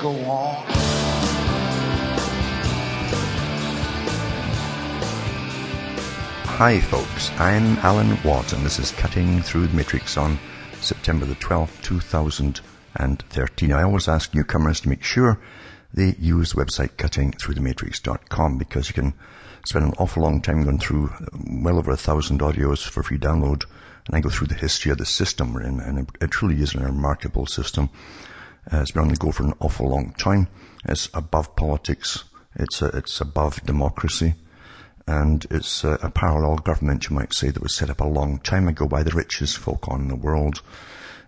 go on. Hi folks, I'm Alan Watt and this is Cutting Through the Matrix on September the 12th, 2013. I always ask newcomers to make sure they use the website cuttingthroughthematrix.com because you can spend an awful long time going through uh, well over a thousand audios for free download and I go through the history of the system and it truly is a remarkable system. Uh, it's been on the go for an awful long time. It's above politics. It's, uh, it's above democracy and it's a, a, parallel government, you might say, that was set up a long time ago by the richest folk on the world,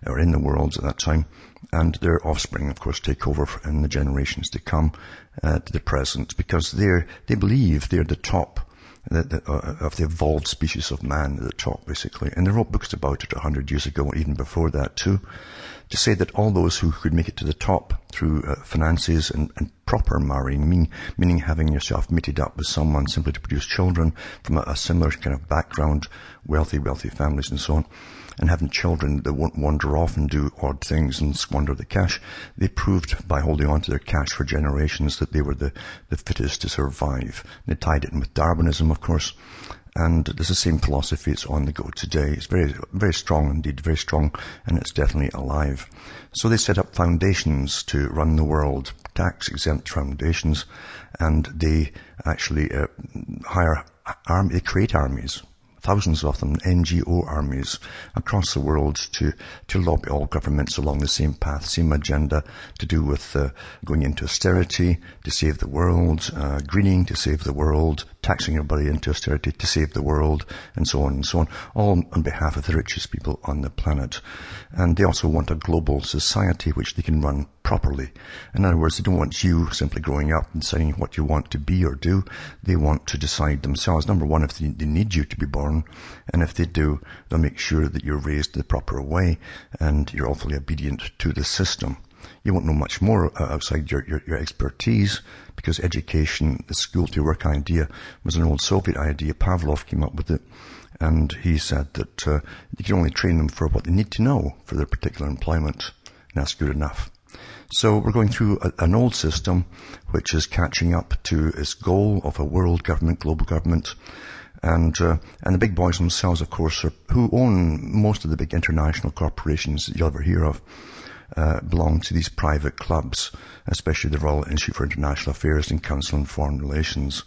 or in the world at that time, and their offspring, of course, take over in the generations to come uh, to the present, because they're they believe they're the top uh, of the evolved species of man at the top, basically, and they wrote books about it a hundred years ago, even before that too. To say that all those who could make it to the top through uh, finances and, and, proper marrying, mean, meaning having yourself mated up with someone simply to produce children from a, a, similar kind of background, wealthy, wealthy families and so on, and having children that won't wander off and do odd things and squander the cash, they proved by holding on to their cash for generations that they were the, the fittest to survive. They tied it in with Darwinism, of course, and there's the same philosophy. It's on the go today. It's very, very strong indeed, very strong, and it's definitely alive. So they set up foundations to run the world, tax exempt foundations, and they actually uh, hire army, they create armies thousands of them, NGO armies across the world to, to lobby all governments along the same path, same agenda to do with uh, going into austerity to save the world, uh, greening to save the world, taxing everybody into austerity to save the world, and so on and so on, all on behalf of the richest people on the planet. And they also want a global society which they can run properly. In other words, they don't want you simply growing up and deciding what you want to be or do. They want to decide themselves, number one, if they, they need you to be born, and if they do, they'll make sure that you're raised the proper way and you're awfully obedient to the system. You won't know much more uh, outside your, your, your, expertise because education, the school to work idea was an old Soviet idea. Pavlov came up with it and he said that uh, you can only train them for what they need to know for their particular employment. And that's good enough. So we're going through a, an old system which is catching up to its goal of a world government, global government. And, uh, and the big boys themselves, of course, are, who own most of the big international corporations that you'll ever hear of uh, belong to these private clubs, especially the Royal Institute for International Affairs and Council on Foreign Relations.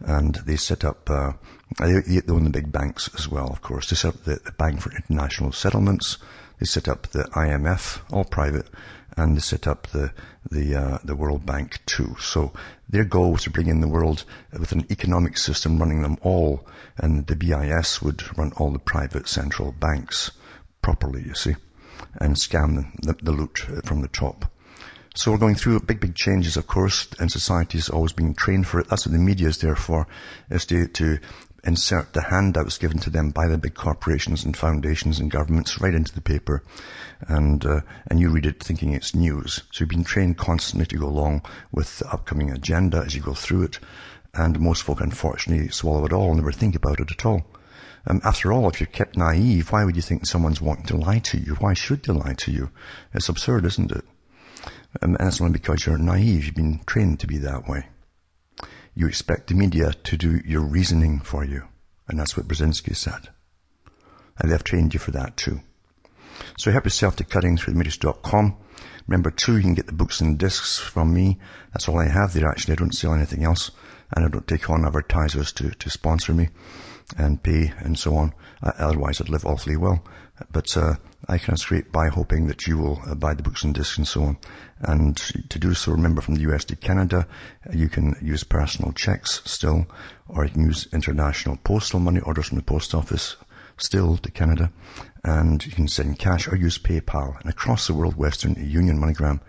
And they set up, uh, they, they own the big banks as well, of course. They set up the, the Bank for International Settlements. They set up the IMF, all private, and they set up the the uh, the World Bank too. So their goal was to bring in the world with an economic system running them all, and the BIS would run all the private central banks properly. You see and scam the, the loot from the top. So we're going through big, big changes, of course, and society is always being trained for it. That's what the media is there for, is to, to insert the handouts given to them by the big corporations and foundations and governments right into the paper. And, uh, and you read it thinking it's news. So you've been trained constantly to go along with the upcoming agenda as you go through it. And most folk unfortunately swallow it all and never think about it at all. Um, after all, if you're kept naive, why would you think someone's wanting to lie to you? Why should they lie to you? It's absurd, isn't it? Um, and it's only because you're naive. You've been trained to be that way. You expect the media to do your reasoning for you. And that's what Brzezinski said. And they've trained you for that too. So help yourself to cuttingthroughthematrix.com. Remember too, you can get the books and discs from me. That's all I have there actually. I don't sell anything else. And I don't take on advertisers to, to sponsor me and pay and so on. Uh, otherwise, I'd live awfully well. But uh, I can scrape by hoping that you will uh, buy the books and discs and so on. And to do so, remember from the US to Canada, you can use personal checks still, or you can use international postal money orders from the post office still to Canada. And you can send cash or use PayPal. And across the world, Western Union, MoneyGram,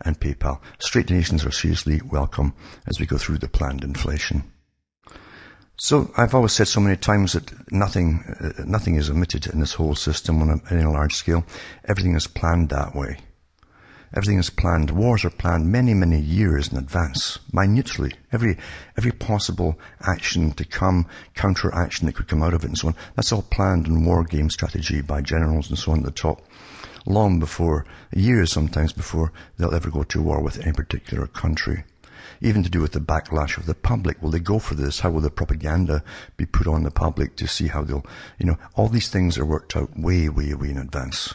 and PayPal. Straight donations are seriously welcome as we go through the planned inflation. So I've always said so many times that nothing, uh, nothing is omitted in this whole system on a, a large scale. Everything is planned that way. Everything is planned. Wars are planned many, many years in advance, minutely. Every, every possible action to come, counter action that could come out of it and so on. That's all planned in war game strategy by generals and so on at the top. Long before, years sometimes before they'll ever go to war with any particular country even to do with the backlash of the public. Will they go for this? How will the propaganda be put on the public to see how they'll, you know, all these things are worked out way, way, way in advance.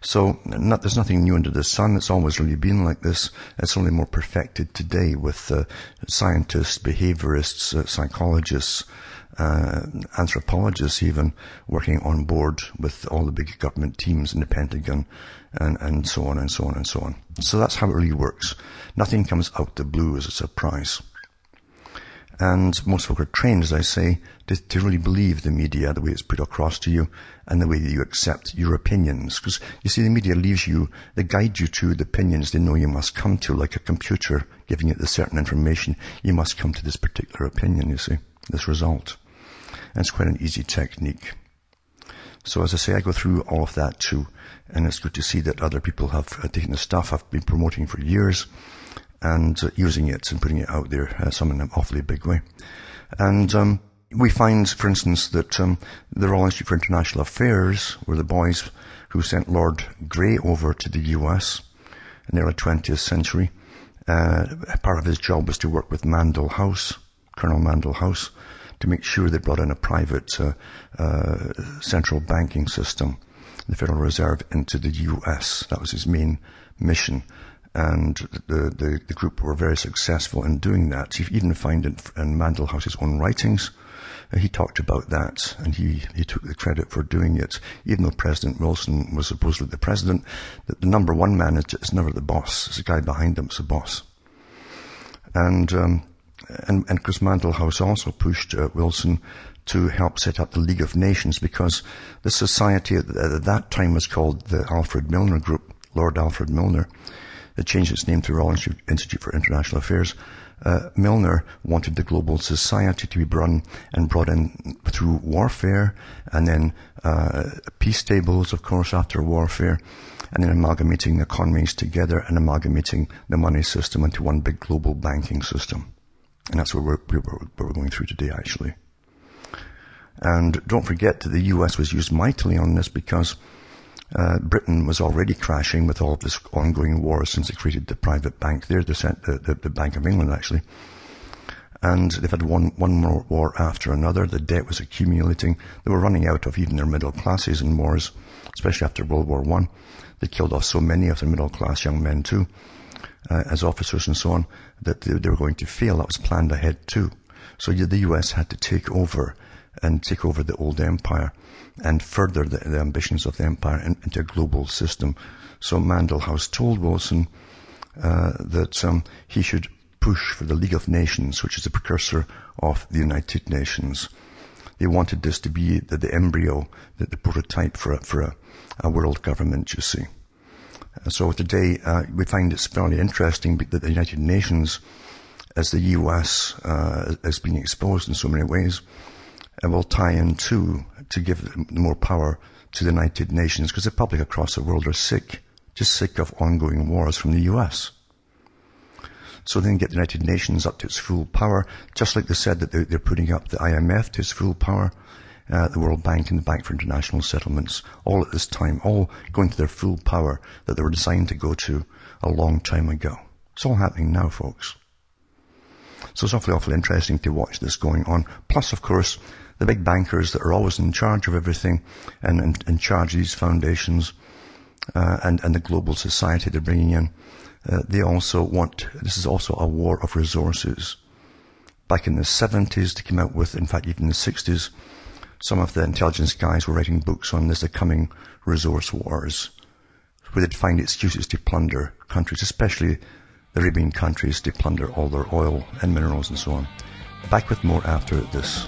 So not, there's nothing new under the sun. It's always really been like this. It's only more perfected today with uh, scientists, behaviorists, uh, psychologists, uh, anthropologists even working on board with all the big government teams in the Pentagon and, and so on and so on and so on. So that's how it really works. Nothing comes out the blue as a surprise. And most folk are trained, as I say, to, to, really believe the media, the way it's put across to you, and the way that you accept your opinions. Because you see, the media leaves you, they guide you to the opinions they know you must come to, like a computer giving it the certain information. You must come to this particular opinion, you see, this result. And it's quite an easy technique. So as I say, I go through all of that too. And it's good to see that other people have uh, taken the stuff I've been promoting for years and uh, using it and putting it out there, uh, some in an awfully big way. And um, we find, for instance, that um, the Royal Institute for International Affairs were the boys who sent Lord Grey over to the US in the early 20th century. Uh, part of his job was to work with Mandell House, Colonel Mandell House, to make sure they brought in a private uh, uh, central banking system, the Federal Reserve, into the US. That was his main mission and the, the, the, group were very successful in doing that. You even find in, in Mandell House's own writings, uh, he talked about that, and he, he took the credit for doing it. Even though President Wilson was supposedly the president, the, the number one manager is, is, never the boss. It's the guy behind him, it's the boss. And, um, and, and Chris Mandell House also pushed uh, Wilson to help set up the League of Nations because the society at, at that time was called the Alfred Milner Group, Lord Alfred Milner it changed its name to Royal Institute for International Affairs. Uh, Milner wanted the global society to be run and brought in through warfare and then uh, peace tables, of course, after warfare, and then amalgamating economies together and amalgamating the money system into one big global banking system. And that's what we're, we're going through today, actually. And don't forget that the US was used mightily on this because uh, Britain was already crashing with all of this ongoing war since they created the private bank there, the, the, the Bank of England actually. And they've had one, one more war after another. The debt was accumulating. They were running out of even their middle classes in wars, especially after World War One. They killed off so many of their middle class young men too, uh, as officers and so on, that they, were going to fail. That was planned ahead too. So the US had to take over and take over the old empire and further the, the ambitions of the empire into a global system. So Mandell House told Wilson uh, that um, he should push for the League of Nations, which is the precursor of the United Nations. They wanted this to be the, the embryo, the, the, prototype for a, for a, a, world government, you see. So today, uh, we find it's fairly interesting that the United Nations, as the US, uh, is being exposed in so many ways, and will tie in too to give more power to the United Nations because the public across the world are sick, just sick of ongoing wars from the US. So then get the United Nations up to its full power, just like they said that they're, putting up the IMF to its full power, uh, the World Bank and the Bank for International Settlements, all at this time, all going to their full power that they were designed to go to a long time ago. It's all happening now, folks. So it's awfully, awfully interesting to watch this going on. Plus, of course, the big bankers that are always in charge of everything and in, charge of these foundations uh, and, and the global society they're bringing in, uh, they also want, this is also a war of resources. Back in the 70s, they came out with, in fact, even the 60s, some of the intelligence guys were writing books on this, the coming resource wars, where they'd find excuses to plunder countries, especially the Arabian countries, to plunder all their oil and minerals and so on. Back with more after this.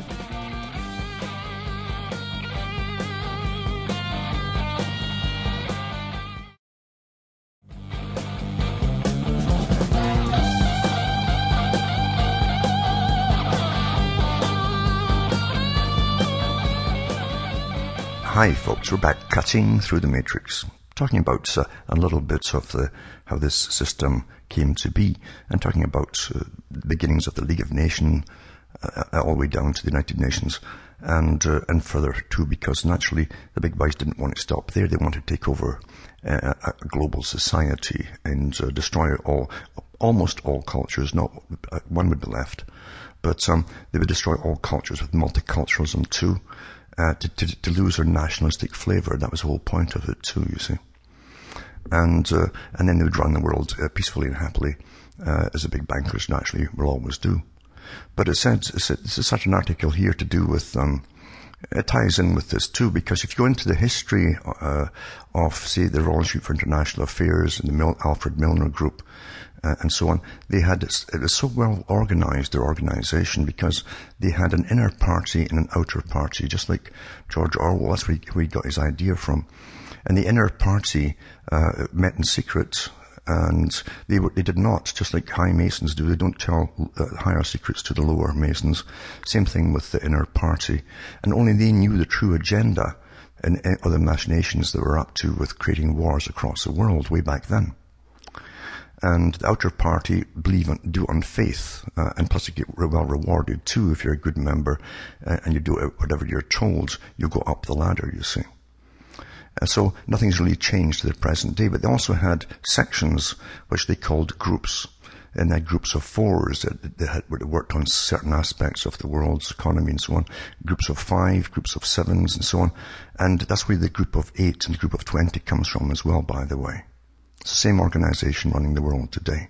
Hi folks, we're back cutting through the matrix, talking about uh, a little bit of the, how this system came to be, and talking about uh, the beginnings of the League of Nations, uh, all the way down to the United Nations, and uh, and further too, because naturally the big boys didn't want to stop there; they wanted to take over uh, a global society and uh, destroy all, almost all cultures. Not one would be left, but um, they would destroy all cultures with multiculturalism too uh, to, to, to, lose their nationalistic flavour. That was the whole point of it too, you see. And, uh, and then they would run the world uh, peacefully and happily, uh, as the big bankers naturally will always do. But it said, it's such an article here to do with, um, it ties in with this too, because if you go into the history uh, of, say, the Royal Institute for International Affairs and the Mil- Alfred Milner Group, uh, and so on. They had, it was so well organized, their organization, because they had an inner party and an outer party, just like George Orwell. That's where he, where he got his idea from. And the inner party uh, met in secret, and they were, they did not, just like high masons do. They don't tell uh, higher secrets to the lower masons. Same thing with the inner party, and only they knew the true agenda and other machinations that were up to with creating wars across the world way back then and the outer party believe on, do on faith, uh, and plus you get well rewarded too if you're a good member uh, and you do whatever you're told, you go up the ladder, you see. Uh, so nothing's really changed to the present day, but they also had sections which they called groups. And they had groups of fours that, that had worked on certain aspects of the world's economy and so on. Groups of five, groups of sevens and so on. And that's where the group of eight and the group of twenty comes from as well, by the way. The same organization running the world today.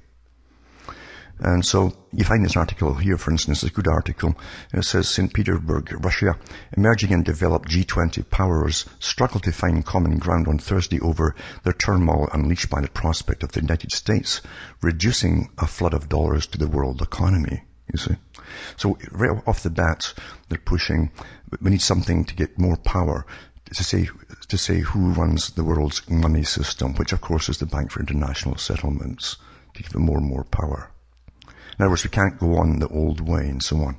And so you find this article here, for instance, a good article. It says St. Petersburg, Russia, emerging and developed G20 powers struggle to find common ground on Thursday over their turmoil unleashed by the prospect of the United States reducing a flood of dollars to the world economy. You see? So right off the bat, they're pushing, we need something to get more power to say, to say who runs the world's money system, which of course is the Bank for International Settlements, to give them more and more power. In other words, we can't go on the old way and so on.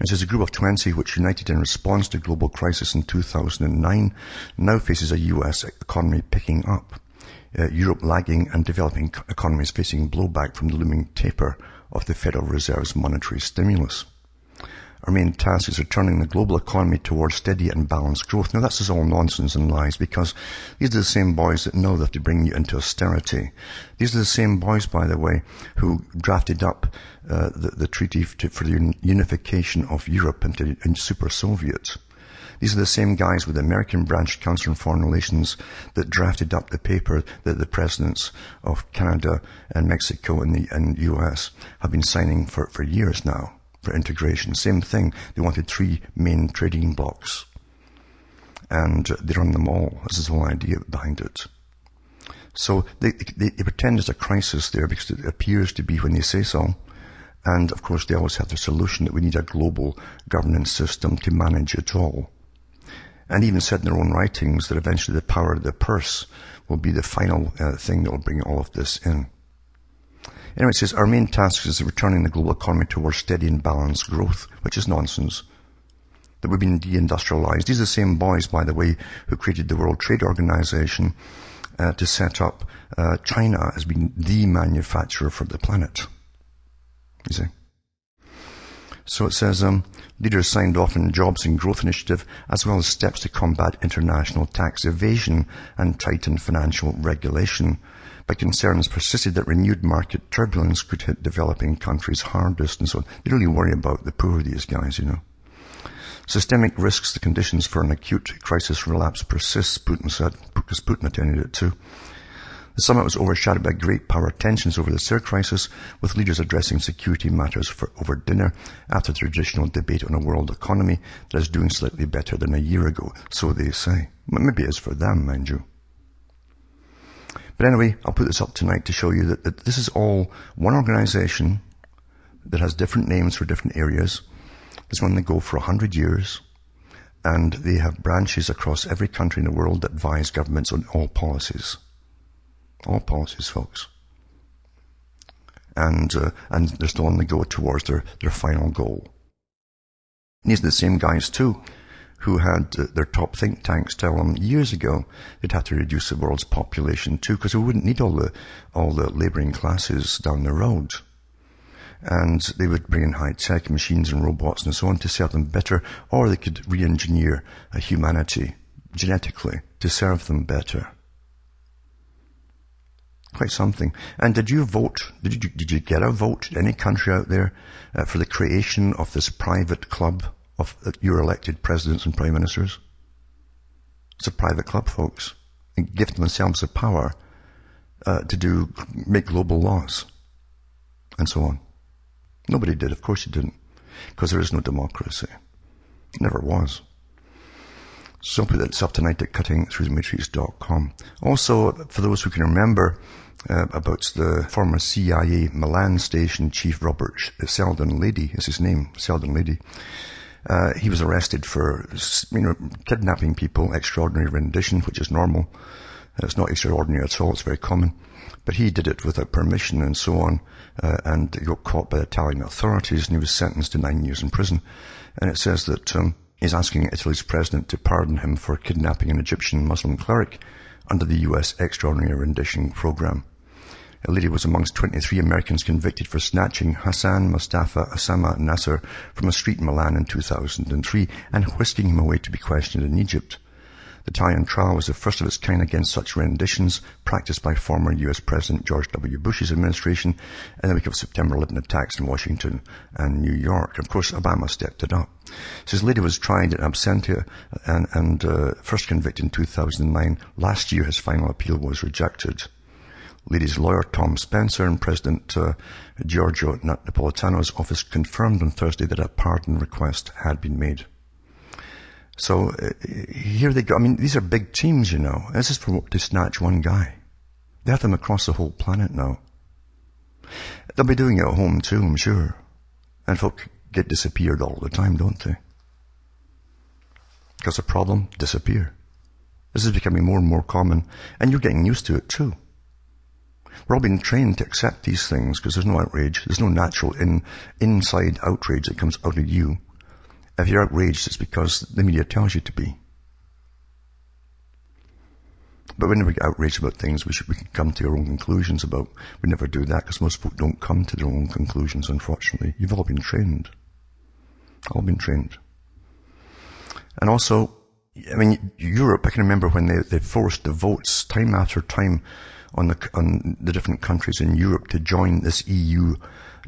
It says a group of 20 which united in response to global crisis in 2009 now faces a US economy picking up. Uh, Europe lagging and developing economies facing blowback from the looming taper of the Federal Reserve's monetary stimulus. Our main task is returning the global economy towards steady and balanced growth. Now that's just all nonsense and lies because these are the same boys that know they have to bring you into austerity. These are the same boys, by the way, who drafted up uh, the, the, treaty to, for the unification of Europe into, into super Soviet. These are the same guys with the American Branch Council on Foreign Relations that drafted up the paper that the presidents of Canada and Mexico and the and US have been signing for, for years now for integration. Same thing. They wanted three main trading blocks. And they run them all. This is the whole idea behind it. So they, they, they pretend there's a crisis there because it appears to be when they say so. And of course they always have the solution that we need a global governance system to manage it all. And even said in their own writings that eventually the power of the purse will be the final uh, thing that will bring all of this in. Anyway, it says, our main task is returning the global economy towards steady and balanced growth, which is nonsense. That we've been deindustrialized. These are the same boys, by the way, who created the World Trade Organization uh, to set up uh, China as being the manufacturer for the planet. You see? So it says, um, leaders signed off on jobs and growth initiative as well as steps to combat international tax evasion and tighten financial regulation but concerns persisted that renewed market turbulence could hit developing countries hardest and so on. They really worry about the poor, these guys, you know. Systemic risks, the conditions for an acute crisis relapse persists, Putin said, because Putin attended it too. The summit was overshadowed by great power tensions over the Syria crisis, with leaders addressing security matters for, over dinner after the traditional debate on a world economy that is doing slightly better than a year ago. So they say. Maybe it is for them, mind you. But anyway, I'll put this up tonight to show you that, that this is all one organization that has different names for different areas. This one they go for a hundred years and they have branches across every country in the world that advise governments on all policies. All policies, folks. And, uh, and they're still on the go towards their, their final goal. these are the same guys too who had uh, their top think tanks tell them years ago they'd have to reduce the world's population too because we wouldn't need all the, all the laboring classes down the road. And they would bring in high-tech machines and robots and so on to serve them better, or they could re-engineer humanity genetically to serve them better. Quite something. And did you vote? Did you, did you get a vote? Any country out there uh, for the creation of this private club of uh, your elected presidents and prime ministers? It's a private club, folks. And give themselves the power uh, to do make global laws and so on. Nobody did. Of course you didn't, because there is no democracy. It never was. So put that up tonight at cuttingthroughthematrix.com. Also, for those who can remember uh, about the former CIA Milan station chief Robert Seldon Lady is his name, Seldon Lady. Uh, he was arrested for, you know, kidnapping people, extraordinary rendition, which is normal. Uh, it's not extraordinary at all, it's very common. But he did it without permission and so on, uh, and got caught by Italian authorities and he was sentenced to nine years in prison. And it says that, um, is asking Italy's president to pardon him for kidnapping an Egyptian Muslim cleric under the US extraordinary rendition program. A lady was amongst 23 Americans convicted for snatching Hassan Mustafa Osama Nasser from a street in Milan in 2003 and whisking him away to be questioned in Egypt. The Italian trial was the first of its kind against such renditions practiced by former U.S. President George W. Bush's administration in the week of September 11 attacks in Washington and New York. Of course, Obama stepped it up. So this lady was tried in absentia and, and uh, first convicted in 2009. Last year, his final appeal was rejected. Lady's lawyer Tom Spencer and President uh, Giorgio Napolitano's office confirmed on Thursday that a pardon request had been made. So uh, here they go. I mean, these are big teams, you know. This is for to snatch one guy. They have them across the whole planet now. They'll be doing it at home too, I'm sure. And folk get disappeared all the time, don't they? Because the problem, disappear. This is becoming more and more common, and you're getting used to it too. We're all being trained to accept these things because there's no outrage. There's no natural in, inside outrage that comes out of you. If you're outraged, it's because the media tells you to be. But whenever we get outraged about things, we should we can come to our own conclusions about. We never do that because most folk don't come to their own conclusions. Unfortunately, you've all been trained. All been trained. And also, I mean, Europe. I can remember when they they forced the votes time after time on the on the different countries in Europe to join this EU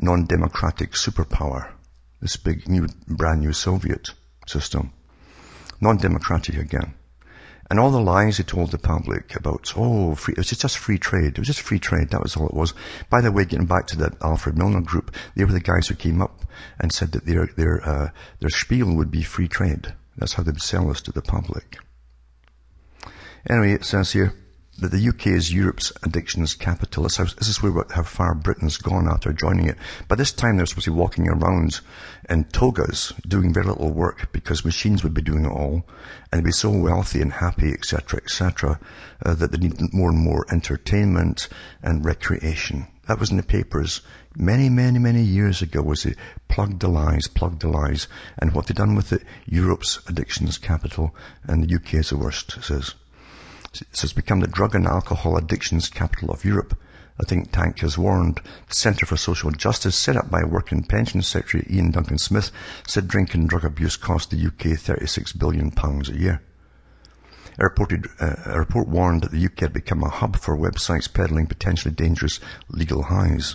non-democratic superpower this big new, brand new Soviet system. Non-democratic again. And all the lies he told the public about, oh, free, it was just free trade. It was just free trade. That was all it was. By the way, getting back to that Alfred Milner group, they were the guys who came up and said that their, their, uh, their spiel would be free trade. That's how they would sell this to the public. Anyway, it says here, that the UK is Europe's addictions capital. This, is where, how far Britain's gone after joining it. By this time, they're supposed to be walking around in togas, doing very little work because machines would be doing it all, and they'd be so wealthy and happy, etc., etc., uh, that they need more and more entertainment and recreation. That was in the papers many, many, many years ago. Was it plugged the lies, plugged the lies, and what they done with it? Europe's addictions capital, and the UK is the worst. Says. It has become the drug and alcohol addictions capital of Europe. A think tank has warned. The Centre for Social Justice, set up by Work and Pension Secretary Iain Duncan Smith, said drink and drug abuse cost the UK £36 billion a year. A, reported, uh, a report warned that the UK had become a hub for websites peddling potentially dangerous legal highs.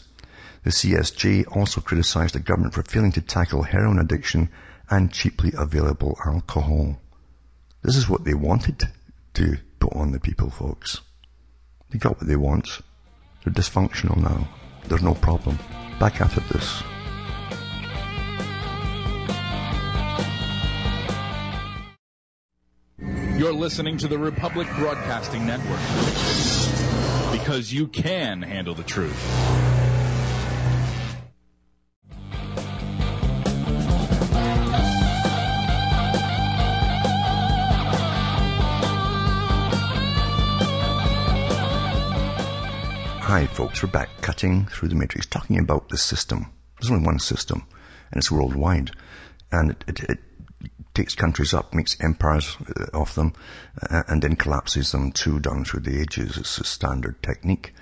The CSJ also criticised the government for failing to tackle heroin addiction and cheaply available alcohol. This is what they wanted to put on the people, folks. They got what they want. They're dysfunctional now. There's no problem. Back it this. You're listening to the Republic Broadcasting Network because you can handle the truth. Folks, we're back cutting through the matrix, talking about the system. There's only one system, and it's worldwide. And it, it, it takes countries up, makes empires uh, of them, uh, and then collapses them too down through the ages. It's a standard technique.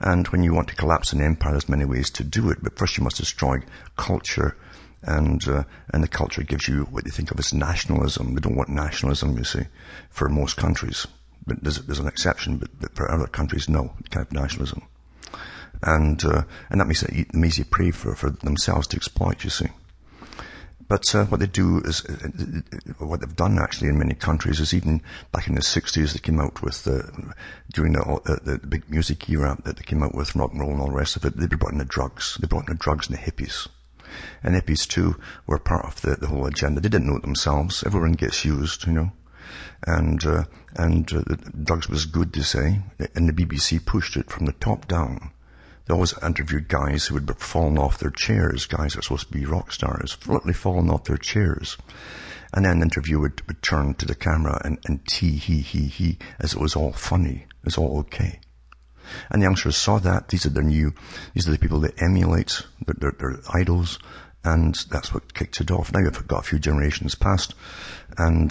And when you want to collapse an empire, there's many ways to do it, but first you must destroy culture, and uh, and the culture gives you what they think of as nationalism. They don't want nationalism, you see, for most countries. But there's, there's an exception, but, but for other countries, no, kind of nationalism. And uh, and that makes an easy prey for, for themselves to exploit, you see. But uh, what they do is, uh, uh, what they've done actually in many countries is even back in the 60s they came out with, uh, during the, uh, the, the, big music era that they came out with rock and roll and all the rest of it, they brought in the drugs. They brought in the drugs and the hippies. And hippies too were part of the, the whole agenda. They didn't know it themselves. Everyone gets used, you know. And, uh, and the drugs was good, they say. And the BBC pushed it from the top down they always interviewed guys who had fallen off their chairs, guys that are supposed to be rock stars, literally fallen off their chairs. And then the interview would, would turn to the camera and, and tee, he, he, he, as it was all funny. It was all okay. And the youngsters saw that. These are their new, these are the people they emulate, their, their, their idols, and that's what kicked it off. Now you've got a few generations past, and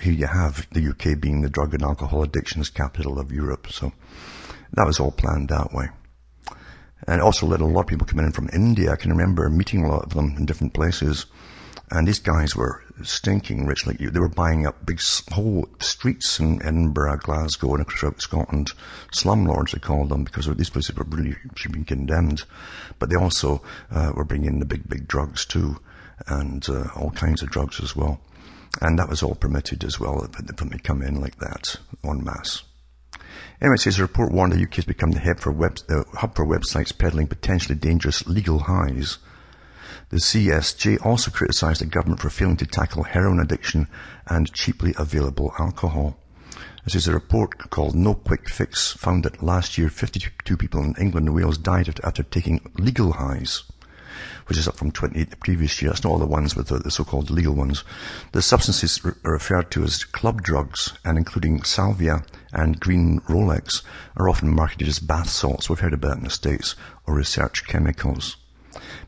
here you have the UK being the drug and alcohol addictions capital of Europe. So that was all planned that way. And also let a lot of people come in from India. I can remember meeting a lot of them in different places. And these guys were stinking rich like you. They were buying up big whole streets in Edinburgh, Glasgow, and across Scotland. Slumlords, they called them, because these places were really, should be condemned. But they also uh, were bringing in the big, big drugs too, and uh, all kinds of drugs as well. And that was all permitted as well, when they come in like that, en masse. Anyway, it says a report warned the UK has become the hub for, web, uh, hub for websites peddling potentially dangerous legal highs. The CSJ also criticised the government for failing to tackle heroin addiction and cheaply available alcohol. This is a report called No Quick Fix found that last year 52 people in England and Wales died after taking legal highs which is up from 28 the previous year. That's not all the ones with the, so-called legal ones. The substances re- are referred to as club drugs, and including salvia and green Rolex, are often marketed as bath salts. We've heard about in the States, or research chemicals.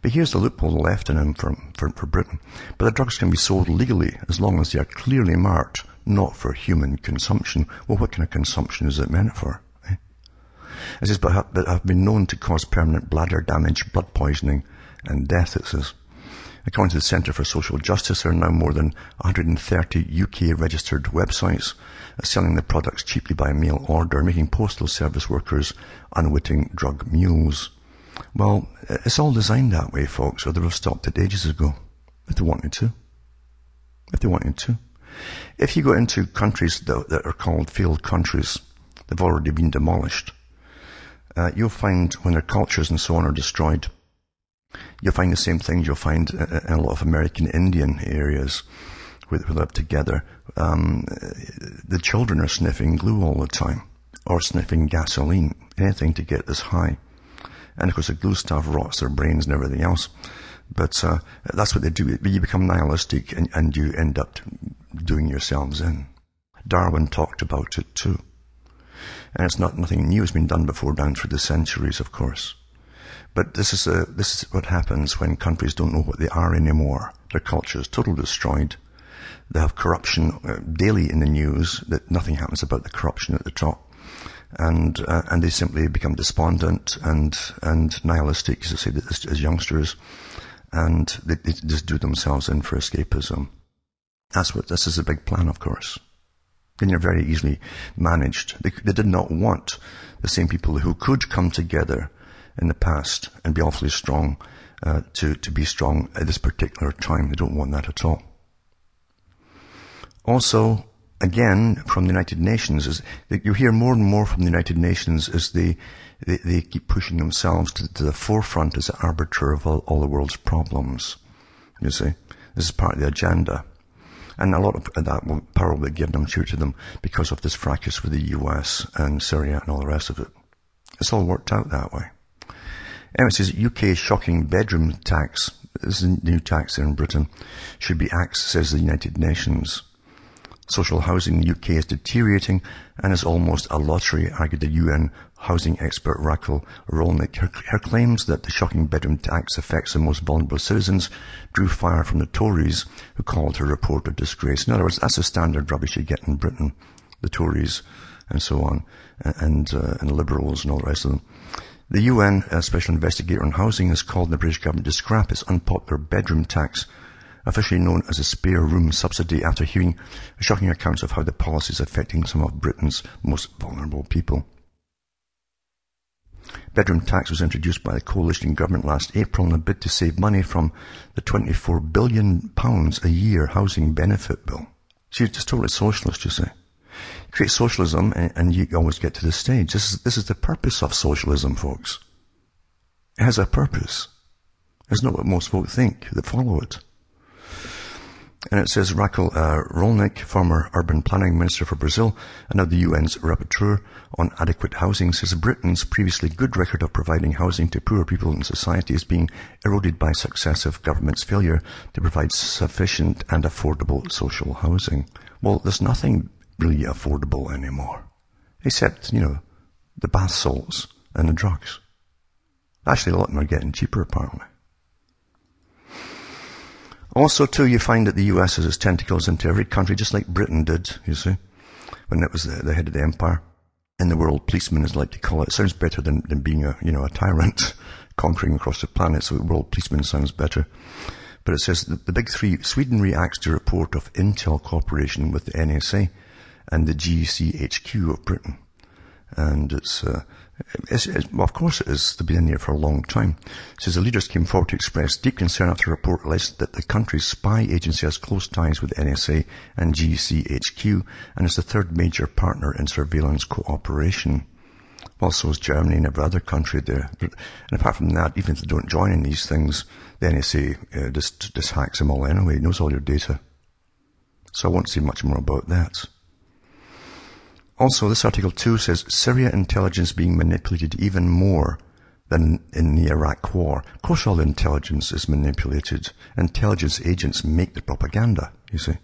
But here's the loophole left in them for, for, for Britain. But the drugs can be sold legally as long as they are clearly marked not for human consumption. Well, what kind of consumption is it meant for? Eh? It but have been known to cause permanent bladder damage, blood poisoning, and death, it says. According to the Centre for Social Justice, there are now more than 130 UK registered websites selling the products cheaply by mail order, making postal service workers unwitting drug mules. Well, it's all designed that way, folks, or they would have stopped it ages ago, if they wanted to. If they wanted to. If you go into countries that, that are called failed countries, they've already been demolished, uh, you'll find when their cultures and so on are destroyed, You'll find the same things you'll find in a lot of American Indian areas where they live together. Um, the children are sniffing glue all the time or sniffing gasoline, anything to get this high. And of course the glue stuff rots their brains and everything else. But uh, that's what they do. You become nihilistic and, and you end up doing yourselves in. Darwin talked about it too. And it's not nothing new. It's been done before down through the centuries, of course. But this is, a, this is what happens when countries don't know what they are anymore. Their culture is totally destroyed. They have corruption uh, daily in the news that nothing happens about the corruption at the top. And, uh, and they simply become despondent and, and nihilistic, as I say, as, as youngsters. And they, they just do themselves in for escapism. That's what, this is a big plan, of course. Then you're very easily managed. They, they did not want the same people who could come together in the past and be awfully strong uh, to, to be strong at this particular time. They don't want that at all. Also, again, from the United Nations, is you hear more and more from the United Nations as they, they, they keep pushing themselves to, to, the forefront as the arbiter of all, all the world's problems. You see, this is part of the agenda. And a lot of that will probably given, I'm sure, to them because of this fracas with the US and Syria and all the rest of it. It's all worked out that way. Anyway, it says UK shocking bedroom tax. This is a new tax here in Britain. Should be axed, says the United Nations. Social housing in the UK is deteriorating and is almost a lottery, argued the UN housing expert Raquel Rolnik. Her, her, claims that the shocking bedroom tax affects the most vulnerable citizens drew fire from the Tories, who called her report a disgrace. In other words, that's the standard rubbish you get in Britain, the Tories and so on, and, uh, and Liberals and all the rest of them. The UN Special Investigator on Housing has called the British government to scrap its unpopular bedroom tax officially known as a spare room subsidy after hearing shocking accounts of how the policy is affecting some of Britain's most vulnerable people. Bedroom tax was introduced by the coalition government last April in a bid to save money from the 24 billion pounds a year housing benefit bill. See, it's just totally socialist, you say. Create socialism and, and, you always get to this stage. This is, this is the purpose of socialism, folks. It has a purpose. It's not what most folk think that follow it. And it says Raquel uh, former urban planning minister for Brazil and now the UN's rapporteur on adequate housing, says Britain's previously good record of providing housing to poor people in society is being eroded by successive governments' failure to provide sufficient and affordable social housing. Well, there's nothing really affordable anymore. Except, you know, the bath salts and the drugs. Actually, a lot of them are getting cheaper apparently. Also, too, you find that the US has its tentacles into every country, just like Britain did, you see, when it was the, the head of the empire. And the world policeman, is like to call it. it sounds better than, than being a, you know, a tyrant conquering across the planet, so world policeman sounds better. But it says that the big three, Sweden reacts to report of Intel cooperation with the NSA and the GCHQ of Britain. And it's, uh, it's, it's, well, of course it is. They've been in there for a long time. It says the leaders came forward to express deep concern after a report alleged that the country's spy agency has close ties with NSA and GCHQ and is the third major partner in surveillance cooperation. Well, so is Germany and every other country there. And apart from that, even if they don't join in these things, the NSA uh, just, just hacks them all anyway. It knows all your data. So I won't say much more about that. Also, this article too says Syria intelligence being manipulated even more than in the Iraq war. Of course all intelligence is manipulated. Intelligence agents make the propaganda, you see.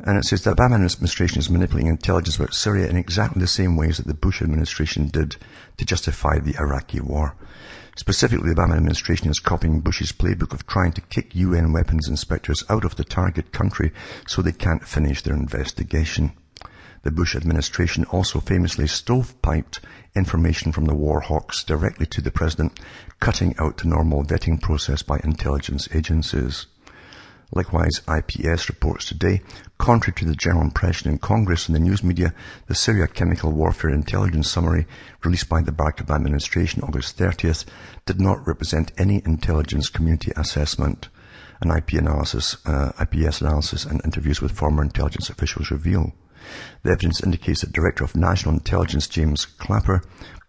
And it says the Obama administration is manipulating intelligence about Syria in exactly the same ways that the Bush administration did to justify the Iraqi war. Specifically, the Obama administration is copying Bush's playbook of trying to kick UN weapons inspectors out of the target country so they can't finish their investigation. The Bush administration also famously stovepiped information from the war hawks directly to the president, cutting out the normal vetting process by intelligence agencies. Likewise, IPS reports today, contrary to the general impression in Congress and the news media, the Syria Chemical Warfare Intelligence Summary released by the Barack administration August 30th did not represent any intelligence community assessment. An IP analysis, uh, IPS analysis and interviews with former intelligence officials reveal. The evidence indicates that Director of National Intelligence James Clapper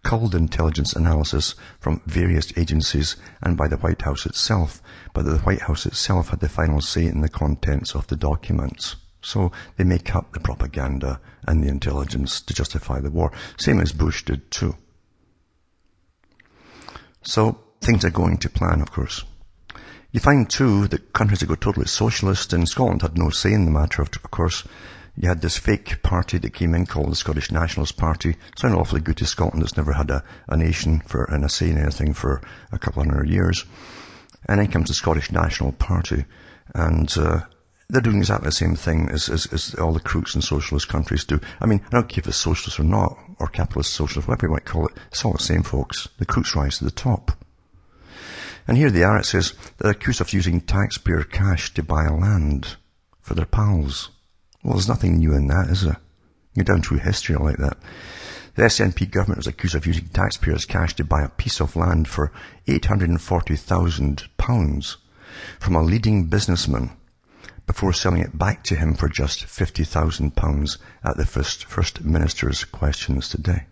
culled intelligence analysis from various agencies and by the White House itself, but that the White House itself had the final say in the contents of the documents. So they make up the propaganda and the intelligence to justify the war, same as Bush did too. So things are going to plan, of course. You find too that countries that go totally socialist, and Scotland had no say in the matter, of course, you had this fake party that came in called the Scottish Nationalist Party. Sounded awfully good to Scotland that's never had a, a nation for, and a say in anything for a couple of hundred years. And then comes the Scottish National Party. And, uh, they're doing exactly the same thing as, as, as, all the crooks in socialist countries do. I mean, I don't care if it's socialist or not, or capitalist, socialist, whatever you might call it. It's all the same, folks. The crooks rise to the top. And here they are. It says they're accused of using taxpayer cash to buy land for their pals. Well, there's nothing new in that, is there? Go down through history like that. The SNP government was accused of using taxpayers' cash to buy a piece of land for £840,000 from a leading businessman before selling it back to him for just £50,000 at the first, first minister's questions today.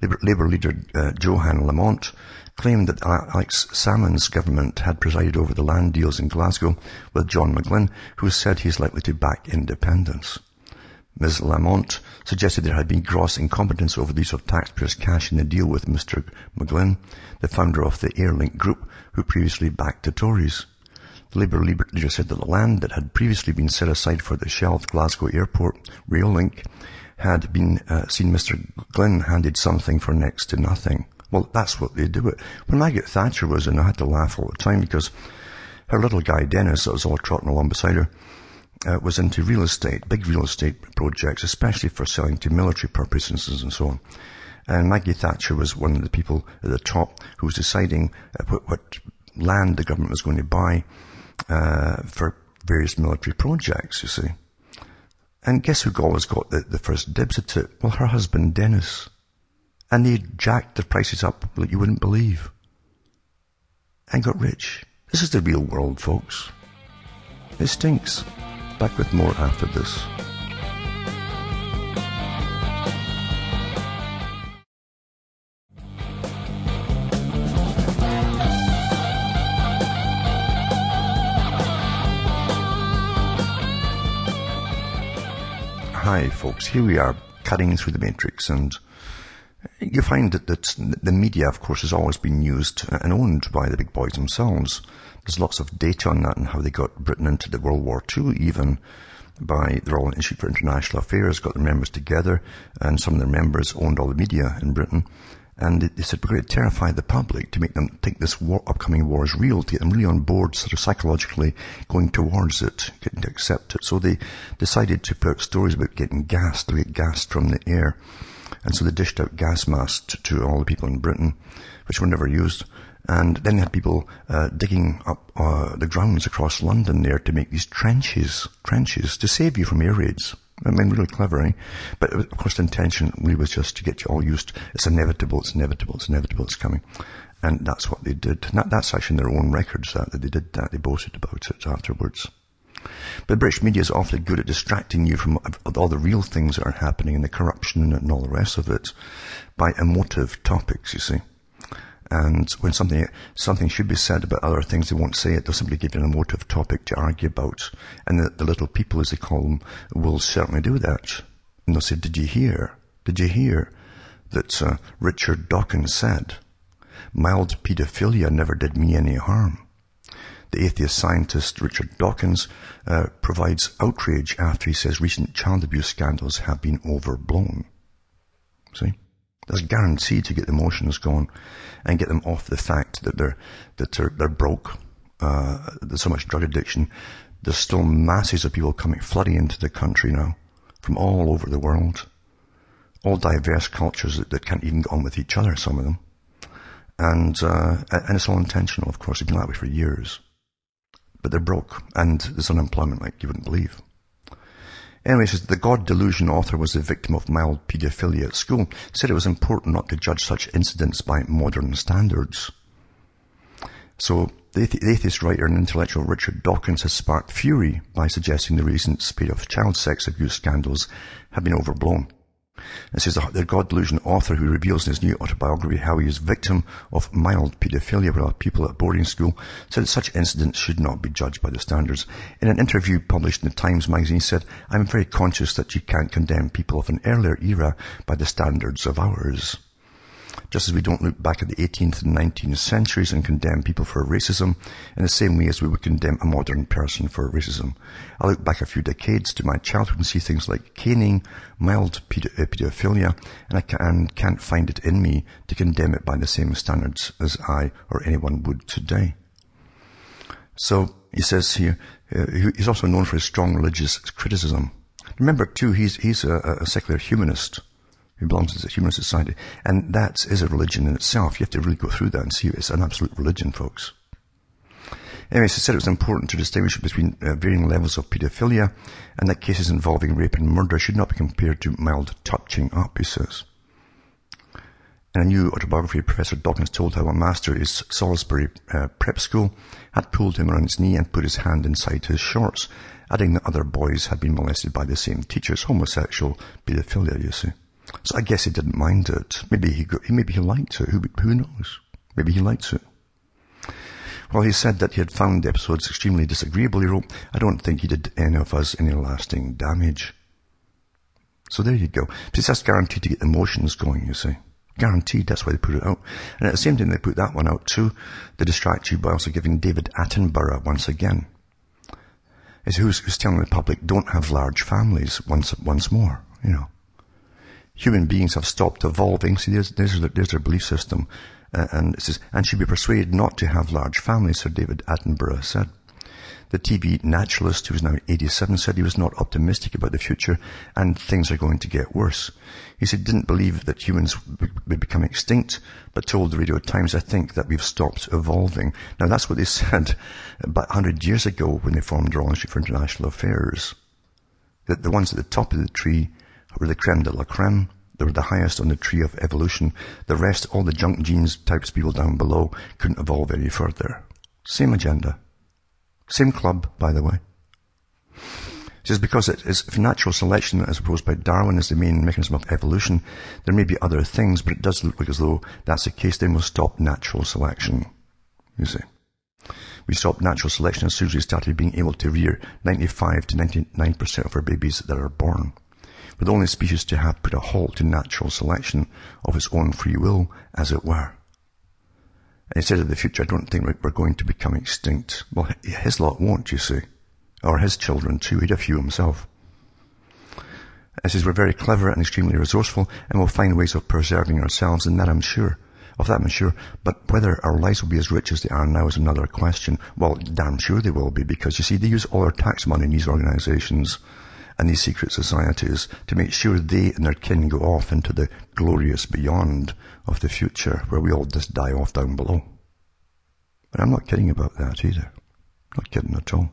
Labour, Labour leader uh, Johann Lamont claimed that Alex Salmond's government had presided over the land deals in Glasgow with John McGlynn, who said he is likely to back independence. Ms. Lamont suggested there had been gross incompetence over the use of taxpayers' cash in the deal with Mr. McGlynn, the founder of the Airlink Group, who previously backed the Tories. The Labour leader said that the land that had previously been set aside for the shelved Glasgow Airport rail link had been uh, seen Mr. Glynn handed something for next to nothing. Well, that's what they do it. When Margaret Thatcher was in, I had to laugh all the time because her little guy Dennis, that was all trotting along beside her, uh, was into real estate, big real estate projects, especially for selling to military purposes and so on. And Maggie Thatcher was one of the people at the top who was deciding uh, what, what land the government was going to buy uh, for various military projects, you see. And guess who always got the, the first dibs at it? Well, her husband, Dennis. And they jacked the prices up like you wouldn't believe. And got rich. This is the real world, folks. It stinks. Back with more after this. Hi folks, here we are cutting through the matrix and you find that, that the media of course has always been used and owned by the big boys themselves. There's lots of data on that and how they got Britain into the World War II even by the Royal Institute for International Affairs, got their members together and some of their members owned all the media in Britain and they, said, we're going to terrify the public to make them think this war, upcoming war is real, to get them really on board, sort of psychologically going towards it, getting to accept it. So they decided to put out stories about getting gassed, to get gassed from the air. And so they dished out gas masks to, all the people in Britain, which were never used. And then they had people uh, digging up uh, the grounds across London there to make these trenches, trenches to save you from air raids. I mean, really clever, eh? But of course the intention really was just to get you all used. It's inevitable, it's inevitable, it's inevitable, it's coming. And that's what they did. That, that's actually in their own records that, that they did that. They boasted about it afterwards. But British media is awfully good at distracting you from all the real things that are happening and the corruption and all the rest of it by emotive topics, you see. And when something, something should be said about other things, they won't say it. They'll simply give you an emotive topic to argue about. And the, the little people, as they call them, will certainly do that. And they'll say, did you hear? Did you hear that uh, Richard Dawkins said, mild pedophilia never did me any harm? The atheist scientist Richard Dawkins uh, provides outrage after he says recent child abuse scandals have been overblown. See? There's guaranteed to get the emotions going and get them off the fact that they're, that they're, they're broke. Uh, there's so much drug addiction. There's still masses of people coming, flooding into the country now from all over the world. All diverse cultures that, that can't even get on with each other, some of them. And, uh, and it's all intentional, of course. It's been that way for years. But they're broke and there's unemployment like you wouldn't believe. Anyway, says the God Delusion author was the victim of mild paedophilia at school. Said it was important not to judge such incidents by modern standards. So the atheist writer and intellectual Richard Dawkins has sparked fury by suggesting the recent spate of child sex abuse scandals have been overblown. It is the God Delusion author who reveals in his new autobiography how he was victim of mild paedophilia with people at boarding school said that such incidents should not be judged by the standards. In an interview published in the Times magazine, he said, I'm very conscious that you can't condemn people of an earlier era by the standards of ours. Just as we don't look back at the 18th and 19th centuries and condemn people for racism in the same way as we would condemn a modern person for racism. I look back a few decades to my childhood and see things like caning, mild uh, pedophilia, and I can, can't find it in me to condemn it by the same standards as I or anyone would today. So he says here, uh, he's also known for his strong religious criticism. Remember too, he's, he's a, a secular humanist who belongs to the human society. And that is a religion in itself. You have to really go through that and see it's an absolute religion, folks. Anyway, so said it was important to distinguish between uh, varying levels of paedophilia and that cases involving rape and murder should not be compared to mild touching up, he says. In a new autobiography, Professor Dawkins told how a master at his Salisbury uh, prep school had pulled him around his knee and put his hand inside his shorts, adding that other boys had been molested by the same teachers. Homosexual paedophilia, you see. So I guess he didn't mind it. Maybe he, maybe he liked it. Who, who knows? Maybe he liked it. Well, he said that he had found the episodes extremely disagreeable. He wrote, I don't think he did any of us any lasting damage. So there you go. But that's guaranteed to get emotions going, you see. Guaranteed, that's why they put it out. And at the same time they put that one out too, they distract you by also giving David Attenborough once again. Is who's, who's telling the public don't have large families once, once more, you know. Human beings have stopped evolving. See, there's, there's, their, there's their belief system. Uh, and it says, and should be persuaded not to have large families, Sir David Attenborough said. The TV naturalist, who is now 87, said he was not optimistic about the future and things are going to get worse. He said he didn't believe that humans would become extinct, but told the Radio Times, I think that we've stopped evolving. Now that's what they said about 100 years ago when they formed the Royal Institute for International Affairs. That the ones at the top of the tree were the creme de la creme. They were the highest on the tree of evolution. The rest, all the junk genes types people down below, couldn't evolve any further. Same agenda. Same club, by the way. Just because it is natural selection as opposed by Darwin is the main mechanism of evolution, there may be other things, but it does look like as though that's the case, then we'll stop natural selection. You see. We stopped natural selection as soon as we started being able to rear 95 to 99% of our babies that are born. We're the only species to have put a halt to natural selection of its own free will, as it were. And he said in the future, I don't think we're going to become extinct. Well, his lot won't, you see. Or his children too. He'd a few himself. He says, we're very clever and extremely resourceful and we'll find ways of preserving ourselves and that I'm sure. Of that I'm sure. But whether our lives will be as rich as they are now is another question. Well, damn sure they will be because you see, they use all our tax money in these organizations and these secret societies to make sure they and their kin go off into the glorious beyond of the future where we all just die off down below. But I'm not kidding about that either. Not kidding at all.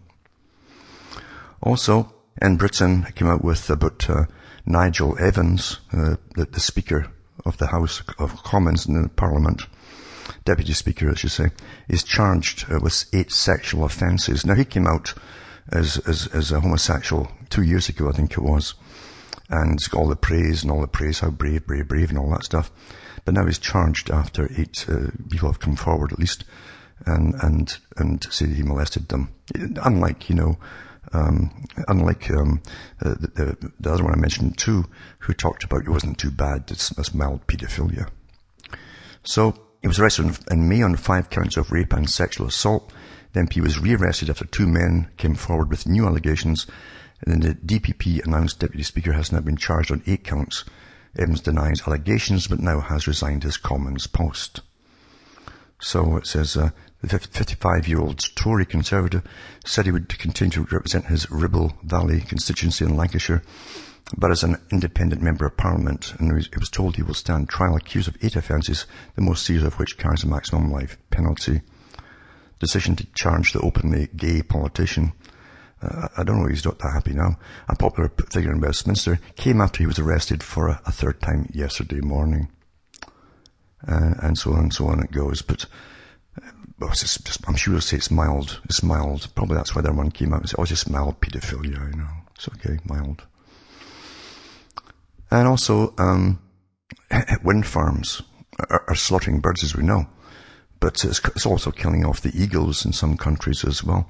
Also, in Britain, I came out with about uh, Nigel Evans, uh, the, the, Speaker of the House of Commons in the Parliament, Deputy Speaker, I should say, is charged uh, with eight sexual offences. Now, he came out as, as, as a homosexual two years ago, I think it was. And all the praise and all the praise, how brave, brave, brave and all that stuff. But now he's charged after eight uh, people have come forward at least and, and, and say he molested them. Unlike, you know, um, unlike um, uh, the, the, the, other one I mentioned too, who talked about it wasn't too bad, it's, it's mild paedophilia. So he was arrested in May on five counts of rape and sexual assault. The MP was rearrested after two men came forward with new allegations. And then the DPP announced Deputy Speaker has now been charged on eight counts. Evans denies allegations but now has resigned his Commons post. So it says, uh, the 55-year-old Tory Conservative said he would continue to represent his Ribble Valley constituency in Lancashire, but as an independent member of parliament, and he was told he will stand trial accused of eight offences, the most serious of which carries a maximum life penalty decision to charge the openly gay politician. Uh, I don't know he's not that happy now. A popular figure in Westminster came after he was arrested for a, a third time yesterday morning. Uh, and so on and so on it goes. But uh, just, just, I'm sure he'll say it's mild. It's mild. Probably that's why that one came out and said, oh, it's just mild paedophilia, you know. It's okay, mild. And also, um, wind farms are, are slaughtering birds as we know but it's, it's, also killing off the eagles in some countries as well.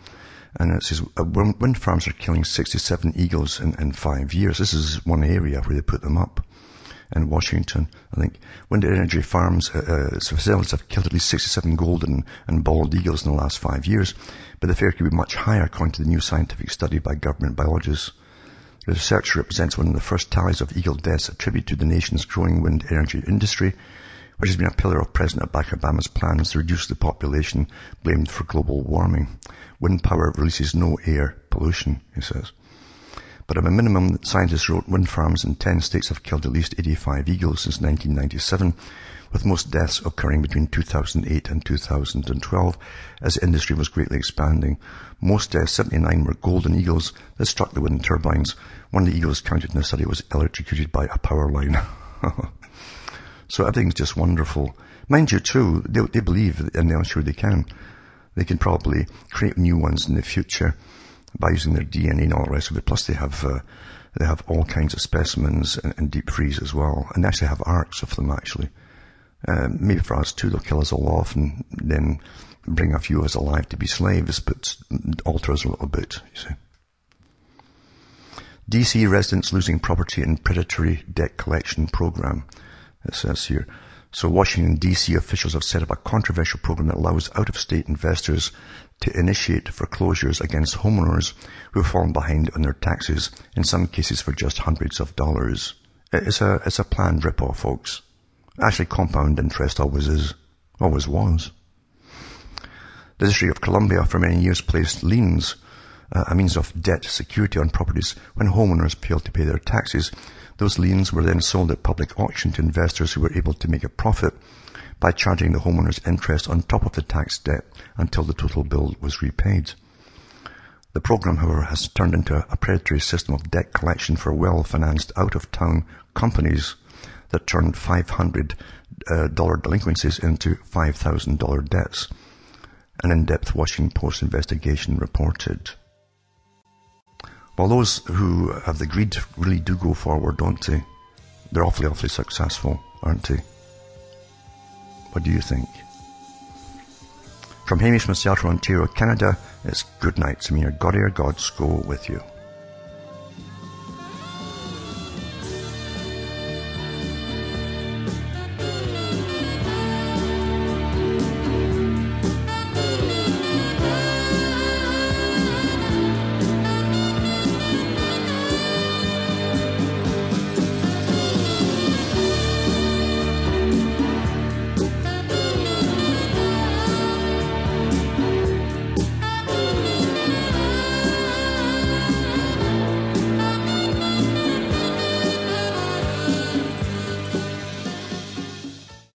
And it says uh, wind farms are killing 67 eagles in, in five years. This is one area where they put them up. In Washington, I think wind energy farms, uh, uh, facilities have killed at least 67 golden and bald eagles in the last five years, but the figure could be much higher according to the new scientific study by government biologists. The research represents one of the first tallies of eagle deaths attributed to the nation's growing wind energy industry, which has been a pillar of President Obama's plans to reduce the population blamed for global warming. Wind power releases no air pollution, he says. But at a minimum, scientists wrote wind farms in 10 states have killed at least 85 eagles since 1997, with most deaths occurring between 2008 and 2012 as the industry was greatly expanding. Most deaths, 79, were golden eagles that struck the wind turbines. One of the eagles counted in the study was electrocuted by a power line. So everything's just wonderful. Mind you too, they, they believe, and I'm sure they can, they can probably create new ones in the future by using their DNA and all the rest of it. Plus they have, uh, they have all kinds of specimens and, and, deep freeze as well. And they actually have arks of them actually. Uh, maybe for us too, they'll kill us all off and then bring a few of us alive to be slaves, but alter us a little bit, you see. DC residents losing property in predatory debt collection program. It says here. So Washington DC officials have set up a controversial program that allows out-of-state investors to initiate foreclosures against homeowners who have fallen behind on their taxes, in some cases for just hundreds of dollars. It's a, it's a planned rip-off, folks. Actually, compound interest always is, always was. The District of Columbia for many years placed liens, uh, a means of debt security on properties when homeowners failed to pay their taxes those liens were then sold at public auction to investors who were able to make a profit by charging the homeowners interest on top of the tax debt until the total bill was repaid. The program, however, has turned into a predatory system of debt collection for well-financed out-of-town companies that turned $500 uh, delinquencies into $5,000 debts. An in-depth Washington Post investigation reported. Well, those who have the greed really do go forward, don't they? They're awfully, awfully successful, aren't they? What do you think? From Hamish from Ontario, Canada, it's good night. So may your God, your gods go with you.